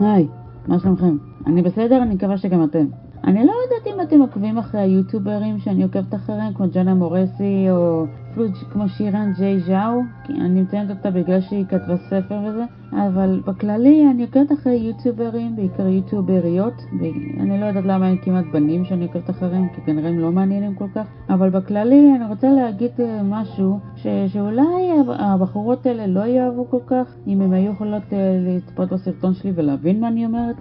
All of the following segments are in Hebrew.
היי, מה שלומכם? אני בסדר, אני מקווה שגם אתם. אני לא יודעת אם אתם עוקבים אחרי היוטיוברים שאני עוקבת אחריהם, כמו ג'אנה מורסי או אפילו כמו שירן ג'יי ז'או, כי אני מציינת אותה בגלל שהיא כתבה ספר וזה, אבל בכללי אני עוקבת אחרי יוטיוברים, בעיקר יוטיובריות, אני לא יודעת למה אין כמעט בנים שאני עוקבת אחריהם, כי כנראה הם לא מעניינים כל כך, אבל בכללי אני רוצה להגיד אה, משהו ש, שאולי הבחורות האלה לא יאהבו כל כך, אם הן היו יכולות אה, לצפות בסרטון שלי ולהבין מה אני אומרת.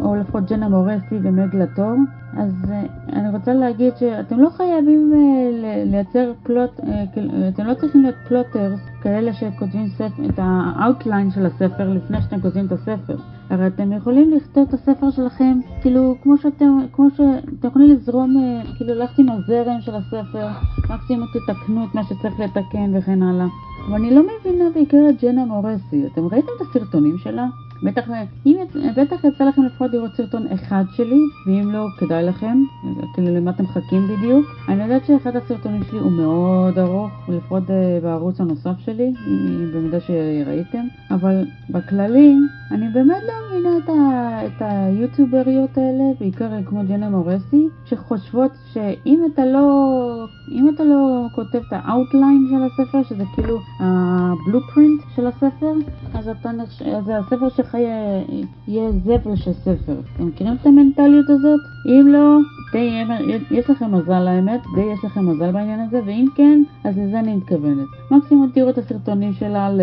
או לפחות ג'נה מורסי ומג לטור, אז אה, אני רוצה להגיד שאתם לא חייבים לייצר plot, אתם לא צריכים להיות plotters כאלה שכותבים את ה outline של הספר לפני שאתם כותבים את הספר. הרי אתם יכולים לכתוב את הספר שלכם, כאילו, כמו שאתם, כמו שאתם יכולים לזרום, כאילו, ללכת עם הזרם של הספר, מקסימום תתקנו את מה שצריך לתקן וכן הלאה. ואני לא מבינה בעיקר את ג'נה מורסי. אתם ראיתם את הסרטונים שלה? בטח, בטח יצא לכם לפחות לראות סרטון אחד שלי, ואם לא, כדאי לכם, כאילו למה אתם מחכים בדיוק. אני יודעת שאחד הסרטונים שלי הוא מאוד ארוך, לפחות אה, בערוץ הנוסף שלי, במידה שראיתם, אבל בכללי, אני באמת לא מבינה את, ה, את היוטיובריות האלה, בעיקר כמו ג'נה מורסי, שחושבות שאם אתה לא, אם אתה לא כותב את ה outline של הספר, שזה כאילו ה blueprint של הספר, אז, אתה, אז הספר שלך יהיה, יהיה זבל של ספר. אתם מכירים את המנטליות הזאת? אם לא, די, יש לכם מזל האמת, די יש לכם מזל בעניין הזה, ואם כן, אז לזה אני מתכוונת. מקסימום תראו את הסרטונים שלה על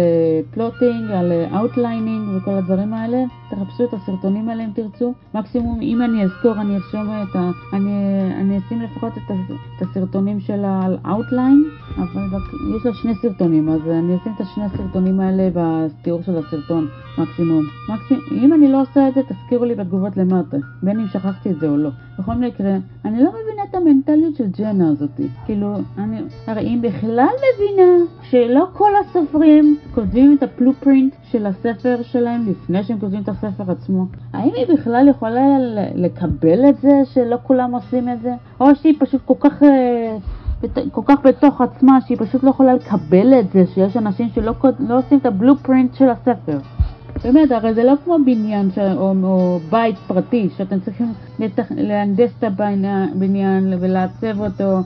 plotting, על outlining וכל הדברים האלה. תחפשו את הסרטונים האלה אם תרצו. מקסימום, אם אני אזכור, אני ארשום את ה... אני, אני אשים לפחות את, ה, את הסרטונים שלה על outline, אבל יש לה שני סרטונים, אז אני אשים את שני הסרטונים האלה בתיאור של הסרטון, מקסימום. מקסימום. אם אני לא עושה את זה, תזכירו לי בתגובות למטה, בין אם שכחתי את זה או לא. בכל מקרה, אני לא מבינה את המנטליות של ג'נה הזאתי. כאילו, אני... הרי אם בכלל מבינה שלא כל הסופרים כותבים את ה blueprint של הספר שלהם לפני שהם כותבים את הספר עצמו, האם היא בכלל יכולה לקבל את זה שלא כולם עושים את זה? או שהיא פשוט כל כך... אה, כל כך בתוך עצמה שהיא פשוט לא יכולה לקבל את זה שיש אנשים שלא לא עושים את ה blueprint של הספר. באמת, הרי זה לא כמו בניין ש... או, או בית פרטי, שאתם צריכים לתכ... להנדס את הבניין ולעצב אותו.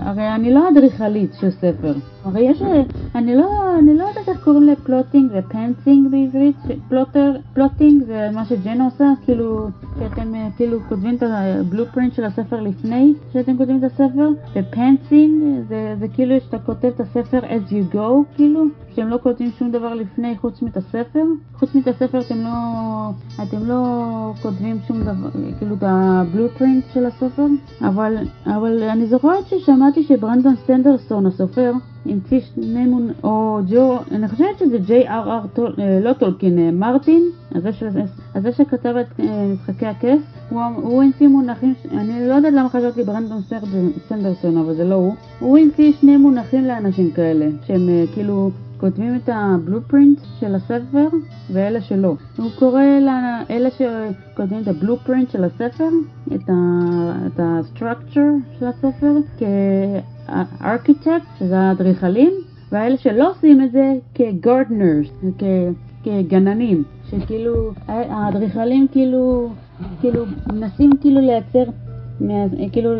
הרי אני לא אדריכלית של ספר. הרי יש, אני לא, אני לא יודעת איך קוראים ל plotting ו pantsing בעברית, plotter, plotting זה מה שג'ן עושה, כאילו, שאתם כאילו כותבים את ה blueprint של הספר לפני שאתם כותבים את הספר, ו pantsing זה, זה כאילו שאתה כותב את הספר as you go, כאילו, שאתם לא כותבים שום דבר לפני חוץ מאת הספר, חוץ מאת הספר אתם לא, אתם לא כותבים שום דבר, כאילו את ה blueprint של הספר, אבל, אבל אני זוכרת ששמעתי שברנדון סנדרסון הסופר המציא שני מונ... או ג'ו, אני חושבת שזה ג'יי אר אר, אה, לא טולקין, אה, מרטין, הזה שכתב את אה, משחקי הכס, הוא, הוא המציא מונחים, אני לא יודעת למה חשבתי ברנדון סנדרסון, אבל זה לא הוא, הוא המציא שני מונחים לאנשים כאלה, שהם כאילו כותבים את הבלופרינט של הספר ואלה שלא. הוא קורא לאלה שכותבים את הבלופרינט של הספר, את ה-structure של הספר, כארכיטקט, שזה האדריכלים, והאלה שלא עושים את זה כגרדנרס, כגננים, שכאילו האדריכלים כאילו, כאילו מנסים כאילו לייצר, כאילו,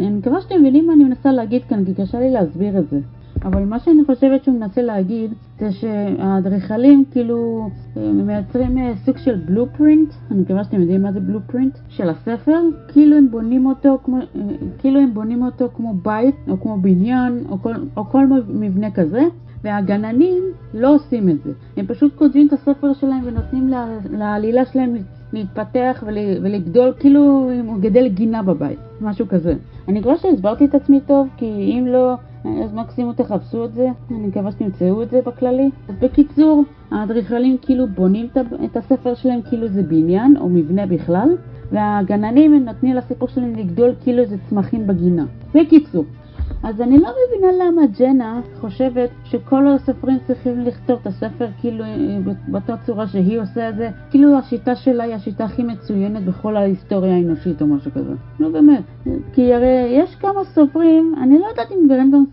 אני מקווה שאתם מבינים מה אני מנסה להגיד כאן, כי קשה לי להסביר את זה. אבל מה שאני חושבת שהוא מנסה להגיד זה שהאדריכלים כאילו מייצרים אה, סוג של בלופרינט, אני מקווה שאתם יודעים מה זה בלופרינט, של הספר, כאילו הם בונים אותו כמו, אה, כאילו הם בונים אותו כמו בית או כמו בניין או כל, או כל מבנה כזה, והגננים לא עושים את זה. הם פשוט כותבים את הספר שלהם ונותנים לעלילה שלהם להתפתח ולגדול כאילו הוא גדל גינה בבית, משהו כזה. אני מקווה שהסברתי את עצמי טוב, כי אם לא, אז מקסימום תחפשו את זה, אני מקווה שתמצאו את זה בכללי. אז בקיצור, האדריכלים כאילו בונים את הספר שלהם כאילו זה בניין או מבנה בכלל, והגננים הם נותנים לסיפור שלהם לגדול כאילו זה צמחים בגינה. בקיצור, אז אני לא מבינה למה ג'נה חושבת שכל הסופרים צריכים לכתוב את הספר כאילו באותה צורה שהיא עושה את זה, כאילו השיטה שלה היא השיטה הכי מצוינת בכל ההיסטוריה האנושית או משהו כזה. נו באמת. כי הרי יש כמה סופרים, אני לא יודעת אם ברנדון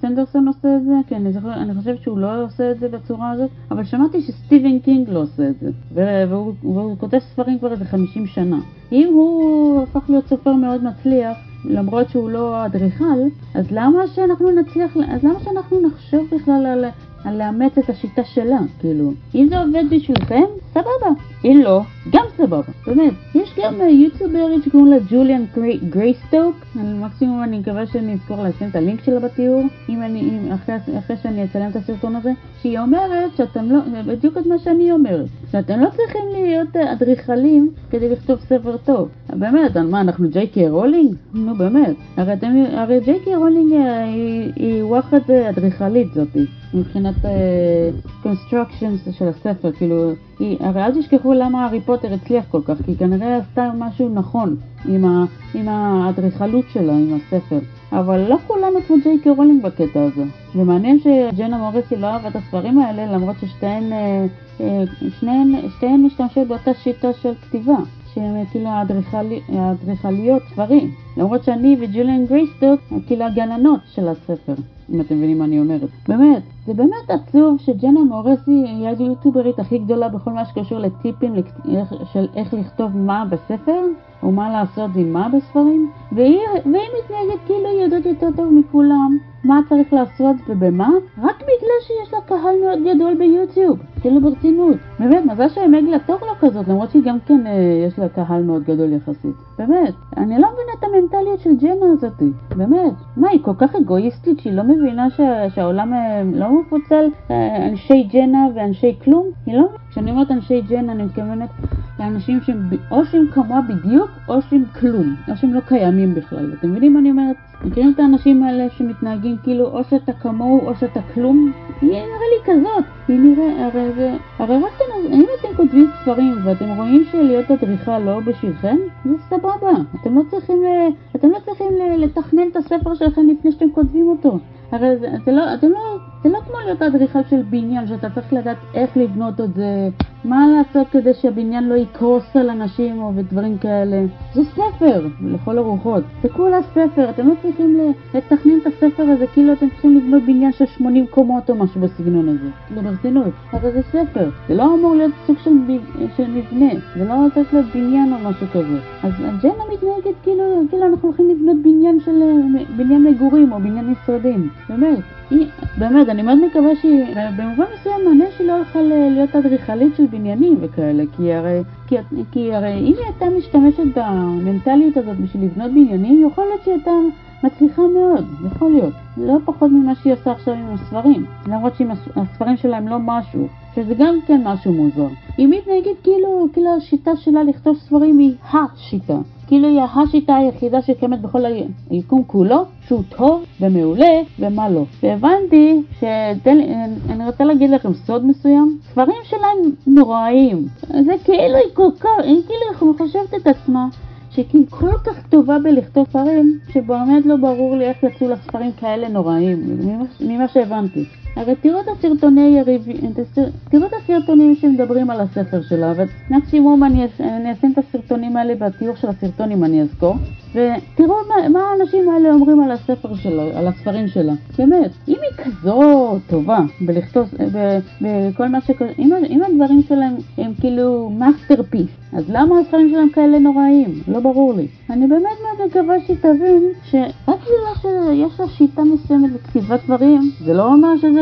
סנדרסון עושה את זה, כי אני, זוכר, אני חושבת שהוא לא עושה את זה בצורה הזאת, אבל שמעתי שסטיבן קינג לא עושה את זה. והוא, והוא כותב ספרים כבר איזה 50 שנה. אם הוא הפך להיות סופר מאוד מצליח, למרות שהוא לא אדריכל, אז למה שאנחנו נצליח, אז למה שאנחנו נחשוב בכלל על, על לאמץ את השיטה שלה, כאילו? אם זה עובד בשבילכם, סבבה. אם לא, גם סבבה, באמת. יש גם יוטיוברית שקוראים לה ג'וליאן גרייסטוק, מקסימום אני מקווה שאני אזכור לשים את הלינק שלה בתיאור, אם אני, אם, אחרי, אחרי שאני אצלם את הסרטון הזה, שהיא אומרת שאתם לא, בדיוק את מה שאני אומרת, שאתם לא צריכים להיות אדריכלים כדי לכתוב ספר טוב. באמת, מה, אנחנו ג'יי קיי רולינג? נו באמת. הרי, הרי ג'יי קיי רולינג אה, היא, היא וואחד אדריכלית זאתי, מבחינת constructions אה, של הספר, כאילו, היא, הרי אל תשכחו למה הארי פוטר הצליח כל כך, כי כנראה עשתה משהו נכון עם, עם האדריכלות שלה, עם הספר. אבל לא כולנו כמו ג'יי קיי רולינג בקטע הזה. ומעניין שג'נה מוריסי לא אהבה את הספרים האלה, למרות ששתיהן אה, אה, שניהן, שתיהן משתמשות באותה שיטה של כתיבה. שהן כאילו האדריכליות ספרים. למרות שאני וג'וליאן גרייסטוק כאילו הגננות של הספר, אם אתם מבינים מה אני אומרת. באמת, זה באמת עצוב שג'נה מורסי היא היוטיוברית הכי גדולה בכל מה שקשור לטיפים של איך לכתוב מה בספר, או מה לעשות עם מה בספרים, והיא, והיא מתנהגת כאילו היא יודעת יותר טוב מכולם מה צריך לעשות ובמה, רק בגלל שיש לה קהל מאוד גדול ביוטיוב, כאילו ברצינות. באמת, מזל שמגלה טוב לא כזאת, למרות שהיא גם כן אה, יש לה קהל מאוד גדול יחסית. באמת, אני לא מבינה את המנטליות של ג'נה הזאתי, באמת. מה, היא כל כך אגואיסטית שהיא לא מבינה ש... שהעולם אה, לא מפוצל אה, אנשי ג'נה ואנשי כלום? היא לא... כשאני אומרת אנשי ג'נה אני מתכוונת לאנשים שהם או שהם כמוה בדיוק או שהם כלום, או שהם לא קיימים בכלל. אתם מבינים מה אני אומרת? מכירים את האנשים האלה שמתנהגים כאילו או שאתה כמוהו או שאתה כלום? היא נראה לי כזאת, היא נראה, הרי, זה, הרי רק אתם, אם אתם כותבים ספרים ואתם רואים שלהיות אדריכל לא בשבילכם, זה סבבה, אתם לא צריכים, אתם לא צריכים לתכנן את הספר שלכם לפני שאתם כותבים אותו. הרי זה, זה, לא, אתם לא, זה לא כמו להיות אדריכל של בניין, שאתה צריך לדעת איך לבנות את זה, מה לעשות כדי שהבניין לא יקרוס על אנשים או ודברים כאלה. זה ספר, לכל הרוחות. זה כולה ספר, אתם לא צריכים לתכנן את הספר הזה כאילו אתם צריכים לבנות בניין של 80 קומות או משהו בסגנון הזה. לא ברצינות. הרי זה ספר. זה לא אמור להיות סוג של, של מבנה. זה לא צריך להיות בניין או משהו כזה. אז ג'נה מתנהגת כאילו, כאילו אנחנו הולכים לבנות בניין של בניין מגורים או בניין משרדים. באמת. היא, באמת, אני מאוד מקווה שהיא, במובן מסוים מעניין שהיא לא הלכה להיות אדריכלית של בניינים וכאלה, כי הרי, כי, כי הרי אם היא הייתה משתמשת במנטליות הזאת בשביל לבנות בניינים, יכול להיות שהיא הייתה מצליחה מאוד, יכול להיות. לא פחות ממה שהיא עושה עכשיו עם הספרים, למרות שהספרים שלה הם לא משהו, שזה גם כן משהו מוזר. היא מתנהגת כאילו, כאילו השיטה שלה לכתוב ספרים היא השיטה. כאילו היא השיטה היחידה שקיימת בכל היקום כולו, שהוא טוב ומעולה ומה לא. והבנתי שאני רוצה להגיד לכם סוד מסוים, ספרים שלהם נוראים. זה כאילו היא כל כך, היא כאילו חושבת את עצמה שהיא כל כך טובה בלכתוב ספרים, שבאמת לא ברור לי איך יצאו לה ספרים כאלה נוראים, ממה שהבנתי. הרי תראו את הסרטוני יריבים, תראו את הסרטונים שמדברים על הספר שלה, ומקסימום אני, אני אשים את הסרטונים האלה בתיאור של הסרטון אם אני אזכור, ותראו מה, מה האנשים האלה אומרים על הספר שלה, על הספרים שלה. באמת, אם היא כזאת טובה בלכתוב, בכל מה ש... אם, אם הדברים שלהם הם כאילו masterpiece, אז למה הספרים שלהם כאלה נוראים? לא ברור לי. אני באמת מאוד מקווה שהיא תבין שרק בגלל שיש לה שיטה מסוימת לכתיבת דברים, זה לא אומר שזה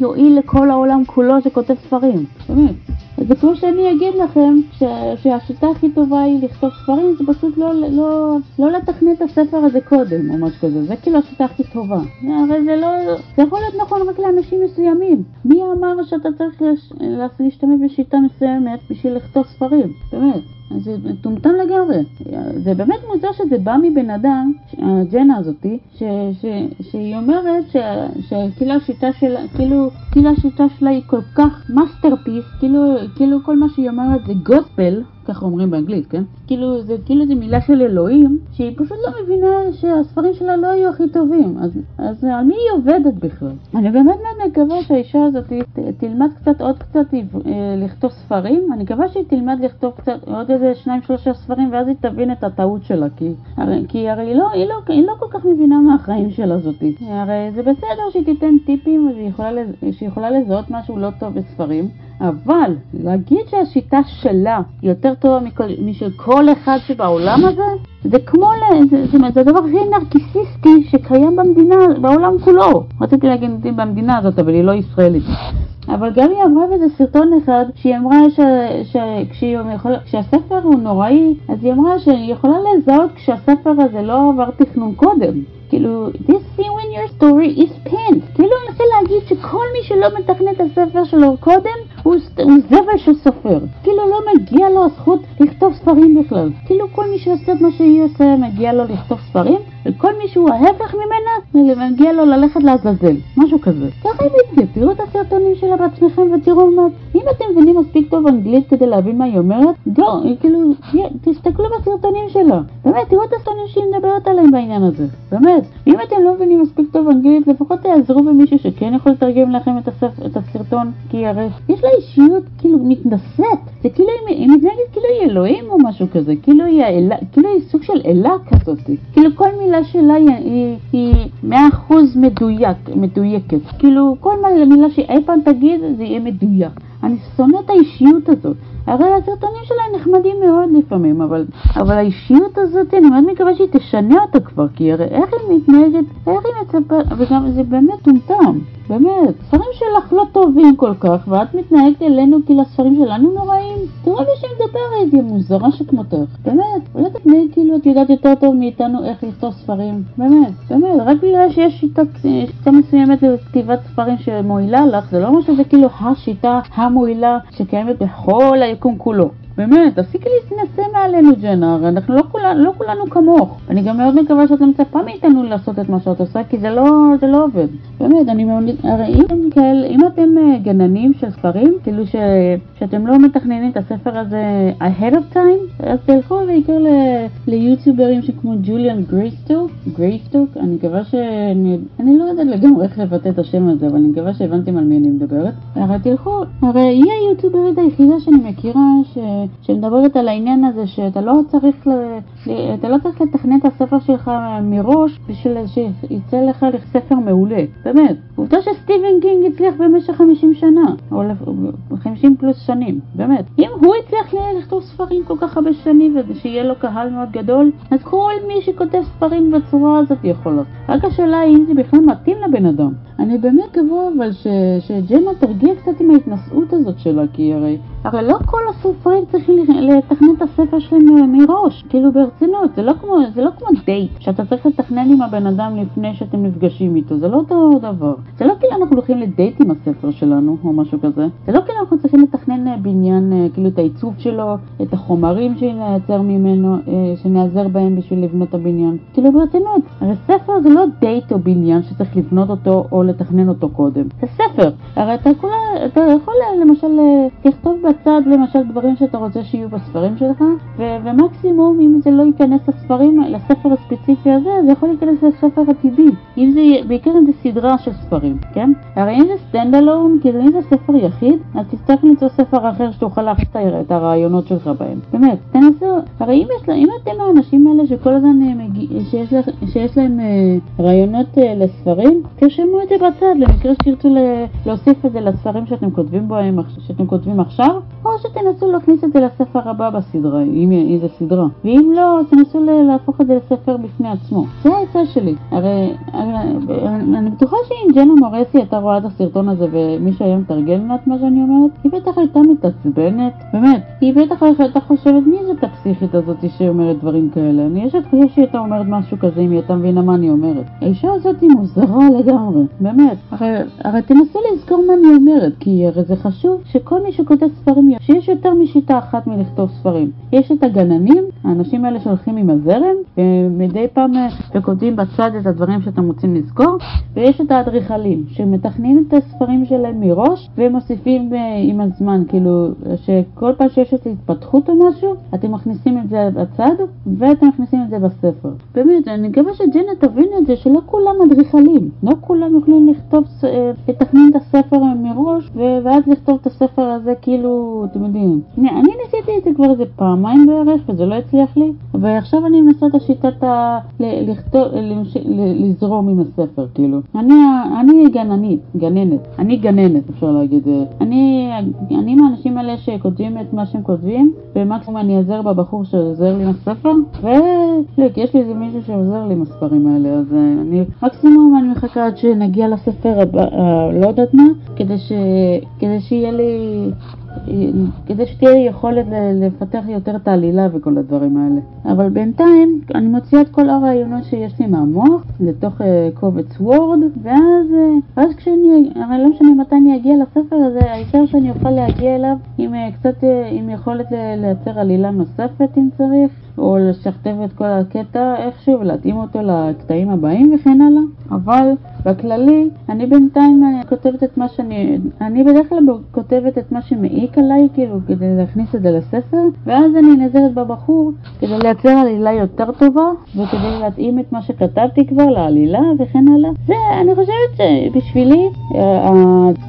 יועיל לכל העולם כולו שכותב ספרים. באמת. זה כמו שאני אגיד לכם ש, שהשיטה הכי טובה היא לכתוב ספרים, זה פשוט לא, לא, לא לתכנן את הספר הזה קודם או משהו כזה, זה כאילו השיטה הכי טובה. אבל זה לא, זה יכול להיות נכון רק לאנשים מסוימים. מי אמר שאתה צריך להשתמש בשיטה מסוימת בשביל לכתוב ספרים? באמת. זה מטומטם לגמרי. זה באמת מוזר שזה בא מבן אדם, הג'נה הזאתי, שהיא אומרת שכאילו השיטה שלה, כאילו, כאילו השיטה שלה היא כל כך masterpiece, כאילו, כאילו כל מה שהיא אומרת זה gospel, ככה אומרים באנגלית, כן? כאילו זה כאילו זה מילה של אלוהים, שהיא פשוט לא מבינה שהספרים שלה לא היו הכי טובים, אז, אז על מי היא עובדת בכלל? אני באמת מאוד מקווה שהאישה הזאת ת, תלמד קצת עוד קצת אה, לכתוב ספרים, אני מקווה שהיא תלמד לכתוב קצת עוד איזה שניים שלושה ספרים ואז היא תבין את הטעות שלה, כי הרי, כי הרי היא, לא, היא, לא, היא לא כל כך מבינה מהחיים שלה הזאתי. הרי זה בסדר שהיא תיתן טיפים ושהיא יכולה לזהות משהו לא טוב בספרים, אבל להגיד שהשיטה שלה יותר טובה מכל, משל כל אחד שבעולם הזה, זה כמו, זה, זה, זה הדבר הכי נרקיסיסטי שקיים במדינה, בעולם כולו. רציתי להגיד במדינה הזאת, אבל היא לא ישראלית. אבל גם היא אמרה באיזה סרטון אחד, שהיא אמרה שכשהספר הוא נוראי, אז היא אמרה שהיא יכולה לזהות כשהספר הזה לא עבר תכנון קודם. כאילו, this thing when your story is penned. כאילו, אני רוצה להגיד שכל מי שלא מתכנן את הספר שלו קודם, הוא, הוא זבל של סופר. כאילו, לא מגיע לו הזכות לכתוב ספרים בכלל. כאילו, כל מי שעושה את מה שהיא עושה, מגיע לו לכתוב ספרים, וכל מי שהוא ההפך ממנה, מגיע לו ללכת לעזאזל. משהו כזה. ככה היא מתגאה, תראו את הסרטונים שלה בעצמכם ותראו מה... אם אתם מבינים מספיק טוב אנגלית כדי להבין מה היא אומרת, גו, כאילו, תסתכלו בסרטונים שלה. באמת, תראו את הסרטונים שהיא מדברת עליהם בעניין הזה. באמת. אם אתם לא מבינים מספיק טוב אנגלית, לפחות תעזרו במישהו שכן יכול לתרגם לכם את, הספ... את הסרטון, כי הרי יש לה אישיות כאילו מתנשאת. זה כאילו היא מתנהגת כאילו היא אלוהים או משהו כזה. כאילו היא, האלה, כאילו היא סוג של אלה כזאת. כאילו כל מילה שלה היא מאה אחוז מדויק, מדויקת. כאילו כל מילה שהיא אי פעם תגיד זה יהיה מדויק. אני שונא את האישיות הזאת. הרי הסרטונים שלה נחמדים מאוד לפעמים, אבל, אבל האישיות הזאת, אני מאוד מקווה שהיא תשנה אותה כבר, כי הרי איך היא מתנהגת, איך היא מצפה, וגם זה באמת טומטם, באמת. ספרים שלך לא טובים כל כך, ואת מתנהגת אלינו כאילו הספרים שלנו נוראים. תראו מי שמדברת, היא מוזרה שכמותך, באמת. אולי תתנהג יודעת יותר טוב מאיתנו איך לכתוב ספרים, באמת, באמת. רק בגלל שיש שיטה, שיטה מסוימת לכתיבת ספרים שמועילה לך, זה לא אומר שזה כאילו השיטה המועילה שקיימת בכל היקום כולו. באמת, תפסיקי להתנשא מעלינו, ג'נה, הרי אנחנו לא, כולנו, לא כולנו כמוך. אני גם מאוד מקווה שאת מצפה מאיתנו לעשות את מה שאת עושה, כי זה לא, זה לא עובד. באמת, אני מאוד... הרי אם כאלה, אם אתם אה, גננים של ספרים, כאילו ש, שאתם לא מתכננים את הספר הזה ahead of time, אז תלכו בעיקר ל, ליוטיוברים שכמו ג'וליאן גרייסטוק, גרייסטוק, אני מקווה ש... אני, אני לא יודעת לגמרי איך לבטא את השם הזה, אבל אני מקווה שהבנתם על מי אני מדברת. הרי תלכו, הרי היא היוטיוברית היחידה שאני מכירה ש... שמדברת על העניין הזה שאתה לא צריך, ל... אתה לא צריך לתכנן את הספר שלך מראש בשביל שיצא לך ספר מעולה, באמת. עובדה שסטיבן קינג הצליח במשך 50 שנה, או 50 פלוס שנים, באמת. אם הוא הצליח לכתוב ספרים כל כך הרבה שנים ושיהיה לו קהל מאוד גדול, אז כל מי שכותב ספרים בצורה הזאת יכול לעשות. רק השאלה היא אם זה בכלל מתאים לבן אדם. אני באמת מקווה אבל ש... שג'נה תרגיע קצת עם ההתנשאות הזאת שלה, כי הרי, הרי לא כל הסופרים צריכים לתכנן את הספר שלהם מראש, כאילו ברצינות, זה לא כמו, זה לא כמו דייט, שאתה צריך לתכנן עם הבן אדם לפני שאתם נפגשים איתו, זה לא אותו דבר. זה לא כאילו אנחנו הולכים לדייט עם הספר שלנו, או משהו כזה, זה לא כאילו אנחנו צריכים לתכנן אה, בניין, אה, כאילו את העיצוב שלו, את החומרים שנייצר ממנו, אה, שנעזר בהם בשביל לבנות את הבניין. כאילו ברצינות, הרי ספר זה לא דייט או בניין שצריך לבנות אותו או לתכנן אותו קודם. זה ספר. הרי אתה, כולה, אתה יכול למשל לכתוב בצד למשל דברים שאתה רוצה שיהיו בספרים שלך, ו- ומקסימום אם זה לא ייכנס לספרים, לספר הספציפי הזה, זה יכול להיכנס לספר עתידי. אם זה, בעיקר אם זה סדרה של ספרים, כן? הרי אם זה standalone, כאילו אם זה ספר יחיד, אז תצטרך למצוא ספר אחר שתוכל להכניס את הרעיונות שלך בהם. באמת, תנסו, הרי אם, יש, אם אתם האנשים האלה שכל הזמן אה, מגיע, שיש, לך, שיש להם אה, רעיונות אה, לספרים, תרשמו את זה בצד, למקרה שתרצו להוסיף את זה לספרים שאתם כותבים בהם, שאתם כותבים עכשיו, או שתנסו להכניס את זה לספר הבא בסדרה, אם, אם זה סדרה. ואם לא, תנסו להפוך את זה לספר בפני עצמו. זה העצה שלי. הרי, הרי אני בטוחה שאם ג'נה מורסי הייתה רואה את הסרטון הזה ומישהו היה מתרגל את מה שאני אומרת, היא בטח הייתה מתעצבנת, באמת. היא בטח הייתה חושבת מי זאת הפסיכית הזאת שאומרת דברים כאלה. אני יש לי תחושה שהיא הייתה אומרת משהו כזה אם היא הייתה מבינה מה אני אומרת. האישה הזאת היא מוזרה לגמרי, באמת. הרי, הרי תנסו לזכור מה אני אומרת, כי הרי זה חשוב שכל מי שכותב ספרים שיש יותר משיטה אחת מלכתוב ספרים. יש את הגננים, האנשים האלה שהולכים עם הזרם, ומדי פעם אה, וכותבים בצד את הדברים שאתם רוצים לזכור, ויש את האדריכלים, שמתכננים את הספרים שלהם מראש, ומוסיפים אה, עם הזמן, כאילו, שכל פעם שיש את התפתחות או משהו, אתם מכניסים את זה בצד, ואתם מכניסים את זה בספר. באמת, אני מקווה שג'נה תבין את זה, שלא כולם אדריכלים, לא כולם יכולים לכתוב, אה, לתכנן את הספר מראש, ואז לכתוב את הספר הזה כאילו, אתם יודעים. אני, ניסיתי את זה כבר איזה פעמיים בערך, וזה לא הצליח לי, ועכשיו אני מנסה את השיטת ה... לכתוב, לזרום עם הספר, כאילו. אני, אני גננית, גננת, אני גננת, אפשר להגיד. אני, אני מהאנשים האלה שכותבים את מה שהם כותבים, ומקסימום אני אעזר בבחור שעוזר לי עם הספר, ולק, יש לי איזה מישהו שעוזר לי עם הספרים האלה, אז אני, מקסימום אני מחכה עד שנגיע לספר הבא, לא יודעת מה, כדי, ש, כדי שיהיה לי... כדי שתהיה יכולת לפתח יותר את העלילה וכל הדברים האלה. אבל בינתיים אני מוציאה את כל הרעיונות שיש לי מהמוח לתוך uh, קובץ וורד, ואז, uh, ואז כשאני, הרי לא משנה מתי אני אגיע לספר הזה, העיקר שאני אוכל להגיע אליו עם uh, קצת, uh, עם יכולת לייצר עלילה נוספת אם צריך. או לשכתב את כל הקטע איכשהו ולהתאים אותו לקטעים הבאים וכן הלאה, אבל בכללי אני בינתיים כותבת את מה שאני, אני בדרך כלל כותבת את מה שמעניין אותי כאילו כדי להכניס את זה לספר ואז אני נעזרת בבחור כדי לייצר עלילה יותר טובה וכדי להתאים את מה שכתבתי כבר לעלילה וכן הלאה ואני חושבת שבשבילי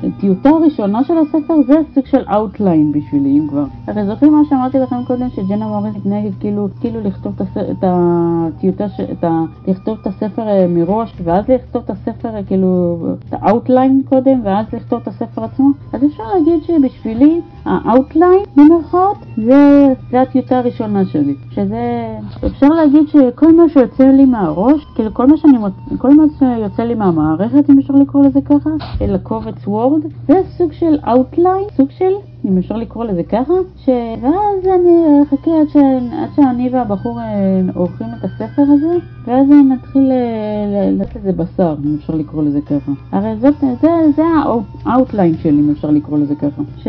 הטיוטה הראשונה של הספר זה סוג של outline בשבילי אם כבר. הרי זוכרים מה שאמרתי לכם קודם שג'נה מוריס מתנהגת כאילו כאילו לכתוב את, הטיוטה, את ה... לכתוב את הספר אה, מראש, ואז לכתוב את הספר, אה, כאילו, את ה outline קודם, ואז לכתוב את הספר עצמו, אז אפשר להגיד שבשבילי ה outline, במרכאות, זה, זה הטיוטה הראשונה שלי. שזה, אפשר להגיד שכל מה שיוצא לי מהראש, כאילו כל מה, שאני, כל מה שיוצא לי מהמערכת, אם אפשר לקרוא לזה ככה, של הקובץ וורד, זה סוג של outline, סוג של אם אפשר לקרוא לזה ככה, ש... ואז אני אחכה עד, ש... עד שאני והבחור אה, עורכים את הספר הזה, ואז נתחיל אה, לתת לזה בשר, אם אפשר לקרוא לזה ככה. הרי זאת, זה, זה ה outline שלי, אם אפשר לקרוא לזה ככה. ש...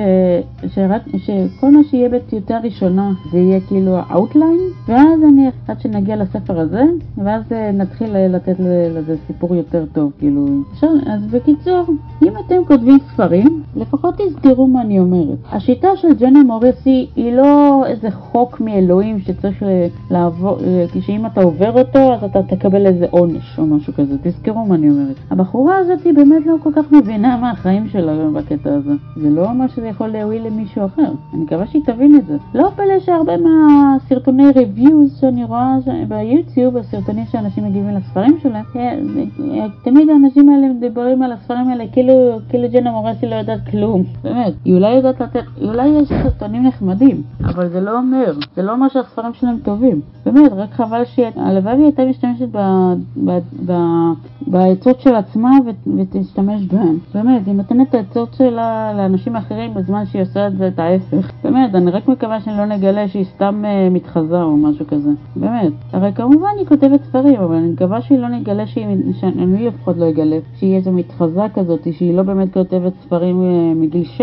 שרק, שכל מה שיהיה בטיוטה ראשונה זה יהיה כאילו ה outline, ואז אני, עד שנגיע לספר הזה, ואז אה, נתחיל לתת לזה סיפור יותר טוב, כאילו. עכשיו, אז בקיצור, אם אתם כותבים ספרים, לפחות תזכרו מה אני אומרת. השיטה של ג'נה מוריס היא לא איזה חוק מאלוהים שצריך לעבור, כשאם אתה עובר אותו אז אתה תקבל איזה עונש או משהו כזה, תזכרו מה אני אומרת. הבחורה הזאת היא באמת לא כל כך מבינה מה החיים שלה בקטע הזה. זה לא אומר שזה יכול להועיל למישהו אחר, אני מקווה שהיא תבין את זה. לא פלא שהרבה מהסרטוני ריוויוז שאני רואה ביוטיוב, הסרטונים שאנשים מגיבים לספרים שלהם, אה, אה, תמיד האנשים האלה מדברים על הספרים האלה כאילו, כאילו ג'נה מוריסי לא יודעת כלום. באמת, היא אולי יודעת לתת אולי יש סרטונים נחמדים, אבל זה לא אומר, זה לא אומר שהספרים שלהם טובים. באמת, רק חבל שהיא, הלוואי והיא הייתה משתמשת בעצות של עצמה ותשתמש בהן. באמת, היא נותנת את העצות שלה לאנשים אחרים בזמן שהיא עושה את זה את ההפך. באמת, אני רק מקווה שאני לא נגלה שהיא סתם uh, מתחזה או משהו כזה. באמת. הרי כמובן היא כותבת ספרים, אבל אני מקווה שהיא לא נגלה שהיא, שאני לפחות לא אגלה, שהיא איזו מתחזה כזאת, שהיא לא באמת כותבת ספרים uh, מגיל 6,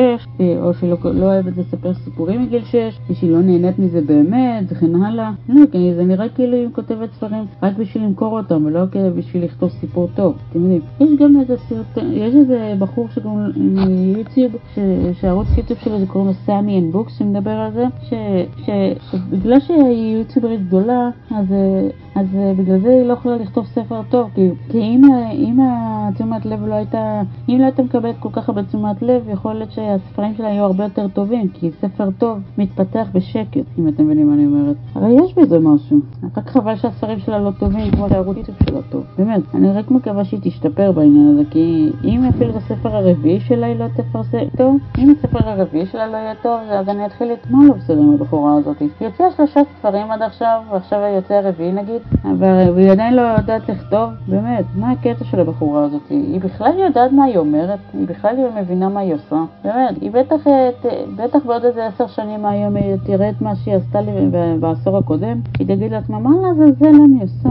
או שהיא לא, לא אוהבת לספר סיפורים מגיל 6, ושהיא לא נהנית מזה באמת, וכן הלאה. לא, כי זה נראה כאילו היא כותבת ספרים רק בשביל למכור אותם, ולא בשביל לכתוב סיפור טוב. אתם יודעים, יש גם איזה סרט, יש איזה בחור שקוראים מיוטיוב, שהערוץ יוטיוב שלו זה קוראים לו סמי and books, שמדבר על זה, שבגלל שהיא יוטיוברית גדולה, אז אז בגלל זה היא לא יכולה לכתוב ספר טוב, כי, כי אם, אם התשומת לב לא הייתה, אם לא הייתה מקבלת כל כך הרבה תשומת לב, יכול להיות שהספרים שלה יהיו הרבה יותר טובים, כי ספר טוב מתפתח בשקט, אם אתם מבינים מה אני אומרת. הרי יש בזה משהו, רק חבל שהספרים שלה לא טובים כמו שהערוץ יוטיוב שלה טוב. באמת, אני רק מקווה שהיא תשתפר בעניין הזה, כי אם אפילו את הספר הרביעי שלה היא לא תפרסם טוב, אם הספר הרביעי שלה לא יהיה טוב, אז אני אתחיל את מה לא בסדר עם הבחורה הזאת. היא יוצאה שלושה ספרים עד עכשיו, ועכשיו יוצא הרביעי נגיד, אבל היא עדיין לא יודעת לכתוב, באמת, מה הקטע של הבחורה הזאת? היא בכלל יודעת מה היא אומרת? היא בכלל לא מבינה מה היא עושה? באמת, היא בטח, אה, בטח בעוד איזה עשר שנים מהיום היא תראה את מה שהיא עשתה לי בעשור הקודם, היא תגיד לעצמה, מה לעזאזל אני עושה?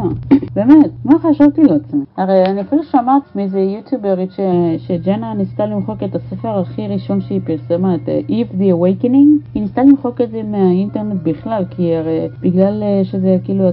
באמת, מה חשבתי לעצמי? הרי אני אפילו שמעת מאיזה יוטיוברית ש... שג'נה ניסתה למחוק את הספר הכי ראשון שהיא פרסמה, את uh, Eve the Awakening, היא ניסתה למחוק את זה מהאינטרנט בכלל, כי הרי בגלל uh, שזה כאילו,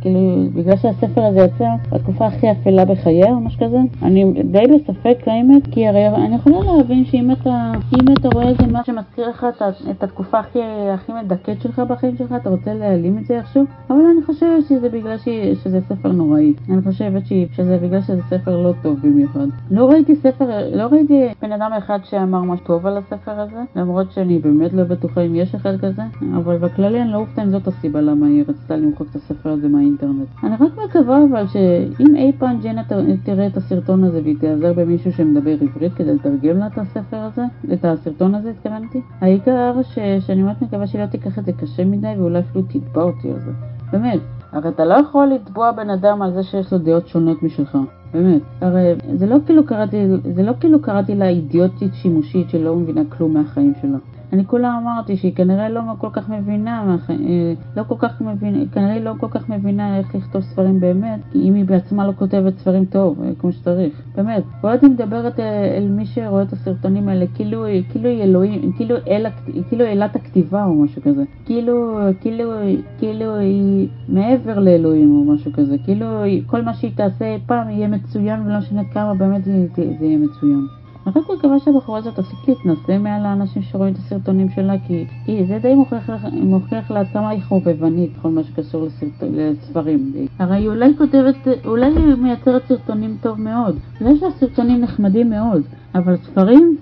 כאילו, בגלל שהספר הזה יצא בתקופה הכי אפלה בחייה או משהו כזה, אני די בספק האמת, כי הרי אני יכולה להבין שאם אתה, אתה רואה איזה מה שמזכיר לך את, את התקופה הכי, הכי מדכאת שלך בחיים שלך, אתה רוצה להעלים את זה איכשהו, אבל אני חושבת שזה בגלל ש... שזה ספר נוראי. אני חושבת ש... שזה בגלל שזה ספר לא טוב במיוחד. לא ראיתי ספר, לא ראיתי בן אדם אחד שאמר משהו טוב על הספר הזה, למרות שאני באמת לא בטוחה אם יש אחד כזה, אבל בכללי אני לא אופתע אם זאת הסיבה למה היא רצתה למחוק את הספר הזה מהאינטרנט. אני רק מקווה אבל שאם אי פעם ג'נה תראה את הסרטון הזה והיא תיעזר במישהו שמדבר עברית כדי לתרגם לה את הספר הזה, את הסרטון הזה התכוונתי, העיקר ש... שאני מאוד מקווה שהיא לא תיקח את זה קשה מדי ואולי אפילו תתבע אותי על זה. באמת. הרי אתה לא יכול לתבוע בן אדם על זה שיש לו דעות שונות משלך. באמת. הרי זה לא כאילו קראתי, זה לא כאילו קראתי לה אידיוטית שימושית שלא מבינה כלום מהחיים שלה. אני כולה אמרתי שהיא כנראה לא כל כך מבינה, אה, לא כל כך מבינה, כנראה לא כל כך מבינה איך לכתוב ספרים באמת, אם היא בעצמה לא כותבת ספרים טוב, אה, כמו שצריך. באמת. ועוד היא מדברת אה, אל מי שרואה את הסרטונים האלה, כאילו, כאילו היא אלוהים, כאילו, אל, כאילו אלת הכתיבה או משהו כזה. כאילו, כאילו, כאילו היא מעבר לאלוהים או משהו כזה. כאילו כל מה שהיא תעשה פעם יהיה מצוין ולא משנה כמה באמת זה, זה יהיה מצוין. אני רק מקווה שהבחורה הזאת תפסיק להתנשא מעל האנשים שרואים את הסרטונים שלה, כי, כי זה די מוכיח, מוכיח לה כמה היא חובבנית בכל מה שקשור לסרט, לספרים. הרי היא אולי כותבת, אולי היא מייצרת סרטונים טוב מאוד, אולי יש לה סרטונים נחמדים מאוד, אבל ספרים?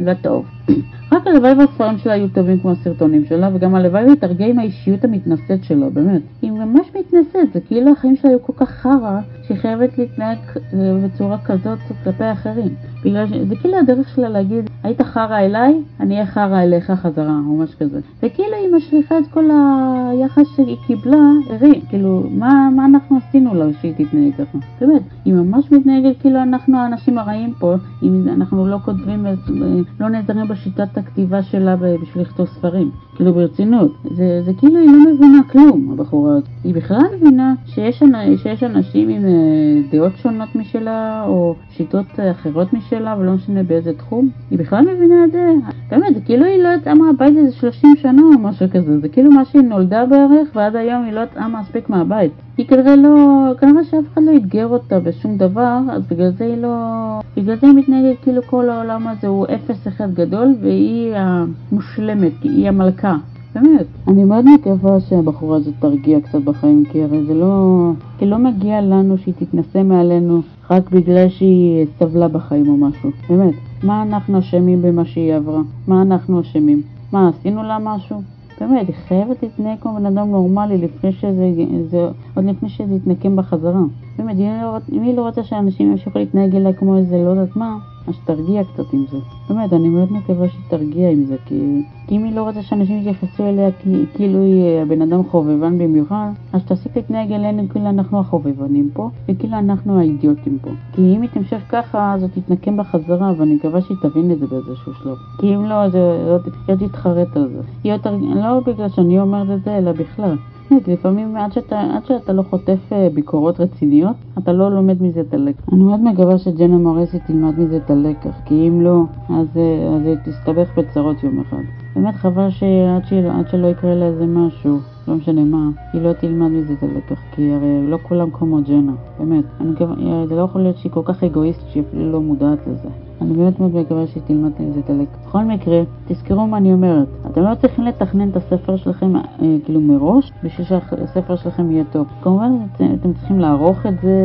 לא טוב. רק הלוואי והספרים שלה היו טובים כמו הסרטונים שלה, וגם הלוואי עם האישיות המתנשאת שלו, באמת. היא ממש מתנשאת, זה כאילו החיים שלה היו כל כך חרא, שהיא חייבת להתנהג אה, בצורה כזאת כלפי אחרים. בגלל ש... זה כאילו הדרך שלה להגיד, היית חרא אליי, אני אהיה חרא אליך חזרה, או משהו כזה. וכאילו היא משליכה את כל היחס שהיא קיבלה, הרי, כאילו, מה, מה אנחנו עשינו לה שהיא תתנהג ככה? באמת, היא ממש מתנהגת כאילו אנחנו האנשים הרעים פה, אם אנחנו לא כותבים, לא נעזרים בשיטת הכתיבה שלה בשביל לכתוב ספרים. כאילו ברצינות, זה, זה כאילו היא לא מבינה כלום, הבחורה הזאת. היא בכלל מבינה שיש, שיש אנשים עם אה, דעות שונות משלה, או שיטות אחרות משלה, ולא משנה באיזה תחום. היא בכלל מבינה את זה. באמת, זה כאילו היא לא יצאה מהבית איזה 30 שנה או משהו כזה. זה כאילו מה שהיא נולדה בערך, ועד היום היא לא יצאה מספיק מהבית. היא כנראה לא, כנראה שאף אחד לא אתגר אותה בשום דבר, אז בגלל זה היא לא, בגלל זה היא מתנהגת כאילו כל העולם הזה הוא אפס אחד גדול, והיא המושלמת, היא המלכה. באמת. אני מאוד מקווה שהבחורה הזאת תרגיע קצת בחיים, כי הרי זה לא... כי לא מגיע לנו שהיא תתנשא מעלינו רק בגלל שהיא סבלה בחיים או משהו. באמת. מה אנחנו אשמים במה שהיא עברה? מה אנחנו אשמים? מה, עשינו לה משהו? באמת, היא חייבת להתנהג כמו בן אדם נורמלי לפני שזה, זה, עוד לפני שזה יתנקם בחזרה. באמת, אם היא לא רוצה שאנשים ימשיכו להתנהג אליה כמו איזה לא יודעת מה, אז תרגיע קצת עם זה. באמת, אני מאוד מקווה שהיא תרגיע עם זה, כי, כי אם היא לא רוצה שאנשים יתייחסו אליה כי, כאילו היא הבן אדם חובבן במיוחד, אז תפסיק להתנהג אלינו כאילו אנחנו החובבנים פה, וכאילו אנחנו האידיוטים פה. כי אם היא תמשך ככה, אז היא תתנקם בחזרה, ואני מקווה שהיא תבין את זה באיזשהו שלב. כי אם לא, אז היא לא תתחרט על זה. היא יותר, לא בגלל שאני אומרת את זה, אלא בכלל. באמת, לפעמים עד שאתה, עד שאתה לא חוטף אה, ביקורות רציניות, אתה לא לומד מזה את הלקח. אני מאוד מקווה שג'נה מורסי תלמד מזה את הלקח, כי אם לא, אז, אה, אז היא תסתבך בצרות יום אחד. באמת חבל שעד, ש... עד שלא יקרה לה איזה משהו, לא משנה מה, היא לא תלמד מזה את הלקח, כי הרי לא כולם כמו ג'נה, באמת. אני, זה לא יכול להיות שהיא כל כך אגואיסטית שהיא אפילו לא מודעת לזה. אני באמת מאוד מקווה שתלמד מזה את הלקח. בכל מקרה, תזכרו מה אני אומרת. אתם לא צריכים לתכנן את הספר שלכם אה, כאילו מראש, בשביל שהספר שלכם יהיה טוב. כמובן, אתם צריכים לערוך את זה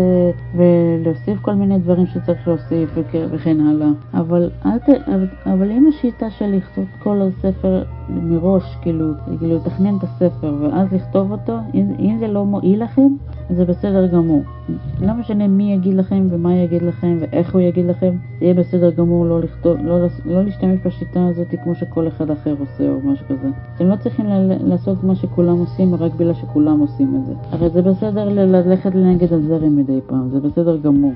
ולהוסיף כל מיני דברים שצריך להוסיף וכן הלאה. אבל, אבל, אבל אם השיטה של לכתוב כל הספר מראש, כאילו, כאילו לתכנן את הספר ואז לכתוב אותו, אם, אם זה לא מועיל לכם, זה בסדר גמור. לא משנה מי יגיד לכם ומה יגיד לכם ואיך הוא יגיד לכם, זה יהיה בסדר גמור לא, לכתוב, לא, לא להשתמש בשיטה הזאת כמו שכל אחד אחר עושה או משהו כזה. אתם לא צריכים ל- לעשות מה שכולם עושים רק בגלל שכולם עושים את זה. הרי זה בסדר ללכת לנגד הזרם מדי פעם, זה בסדר גמור.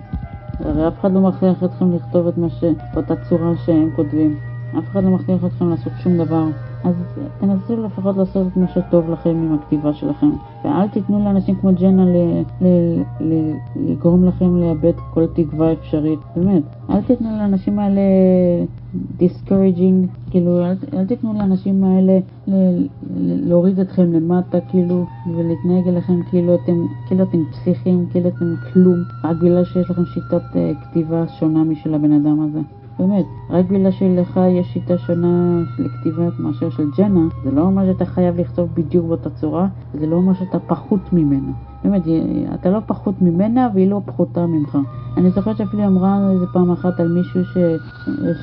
הרי אף אחד לא מכריח אתכם לכתוב את מה ש... באותה צורה שהם כותבים. אף אחד לא מכריח אתכם לעשות שום דבר. אז תנסו לפחות לעשות את מה שטוב לכם עם הכתיבה שלכם. ואל תיתנו לאנשים כמו ג'נה לגרום לכם לאבד כל תקווה אפשרית. באמת, אל תיתנו לאנשים האלה discouraging, כאילו, אל, אל תיתנו לאנשים האלה ל, ל, להוריד אתכם למטה, כאילו, ולהתנהג אליכם כאילו אתם, כאילו אתם פסיכים, כאילו אתם כלום, רק בגלל שיש לכם שיטת uh, כתיבה שונה משל הבן אדם הזה. באמת, רק בגלל שלך יש שיטה שונה לכתיבה מאשר של ג'נה, זה לא אומר שאתה חייב לכתוב בדיוק באותה צורה, זה לא אומר שאתה פחות ממנה. באמת, אתה לא פחות ממנה והיא לא פחותה ממך. אני זוכרת שאפילו אמרה איזה פעם אחת על מישהו ש...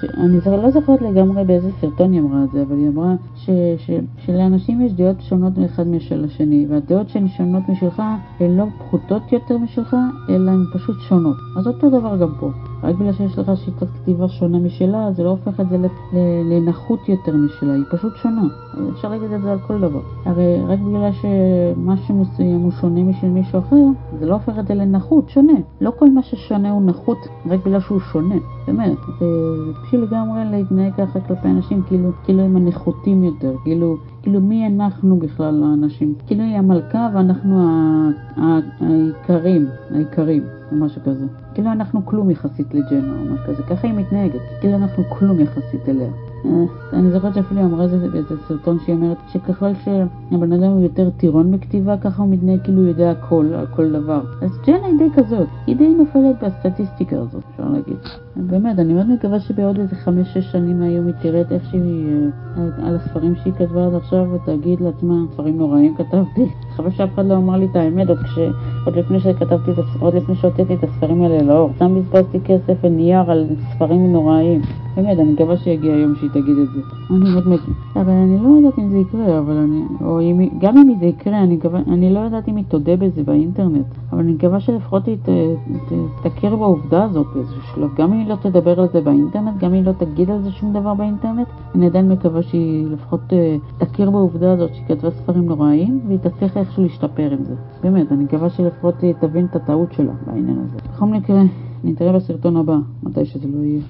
ש... אני זוכרת, לא זוכרת לגמרי באיזה סרטון היא אמרה את זה, אבל היא אמרה ש... ש... שלאנשים יש דעות שונות מאחד משל השני, והדעות שהן שונות משלך הן לא פחותות יותר משלך, אלא הן פשוט שונות. אז אותו דבר גם פה. רק בגלל שיש לך שיטת כתיבה שונה משלה, זה לא הופך את זה לנחות יותר משלה, היא פשוט שונה. אפשר להגיד את זה על כל דבר. הרי רק בגלל שמשהו מסוים הוא שונה משל מישהו אחר, זה לא הופך את זה לנחות, שונה. לא כל מה ששונה הוא נחות רק בגלל שהוא שונה. באמת, זה פשוט לגמרי להתנהג ככה כלפי אנשים, כאילו, כאילו הם הנחותים יותר, כאילו, כאילו מי אנחנו בכלל האנשים? כאילו היא המלכה ואנחנו העיקרים, העיקרים, או משהו כזה. כאילו אנחנו כלום יחסית לג'נה או משהו כזה, ככה היא מתנהגת, כאילו אנחנו כלום יחסית אליה. אה, אני זוכרת שאפילו היא אמרה את זה באיזה סרטון שהיא אומרת שככל שהבן אדם הוא יותר טירון בכתיבה, ככה הוא מתנהג כאילו הוא יודע הכל, על כל דבר. אז ג'נה היא די כזאת, היא די נופלת בסטטיסטיקה הזאת, אפשר להגיד. באמת, אני מאוד מקווה שבעוד איזה חמש-שש שנים מהיום היא תראה איך שהיא, אה, על הספרים שהיא כתבה עד עכשיו, ותגיד לעצמה, ספרים נוראים כתבתי. חבל שאף אחד לא אמר לי את האמת, עוד, כש, עוד לפני שכתבתי עוד לפני שהוצאתי את הספרים האלה לאור. סתם בזבזתי כסף ונייר על ספרים נוראים. באמת, אני מקווה שיגיע היום שהיא תגיד את זה. אני מאוד מקווה. אבל אני לא יודעת אם זה יקרה, אבל אני... או אם... גם אם זה יקרה, אני, מקווה, אני לא יודעת אם היא תודה בזה באינטרנט. אבל אני מקווה שלפחות היא ת, ת, תכיר בעובדה הזאת באיזשהו שלב. גם אם היא לא תדבר על זה באינטרנט, גם אם היא לא תגיד על זה שום דבר באינטרנט, אני עדיין מקווה שהיא לפחות uh, תכיר בעובדה הזאת שהיא כתבה ספרים נוראיים, והיא תצליח איכשהו להשתפר עם זה. באמת, אני מקווה שלפחות היא תבין את הטעות שלה בעניין הזה. בכל מקרה, נתראה בסרטון הבא, מתי שזה לא יהיה.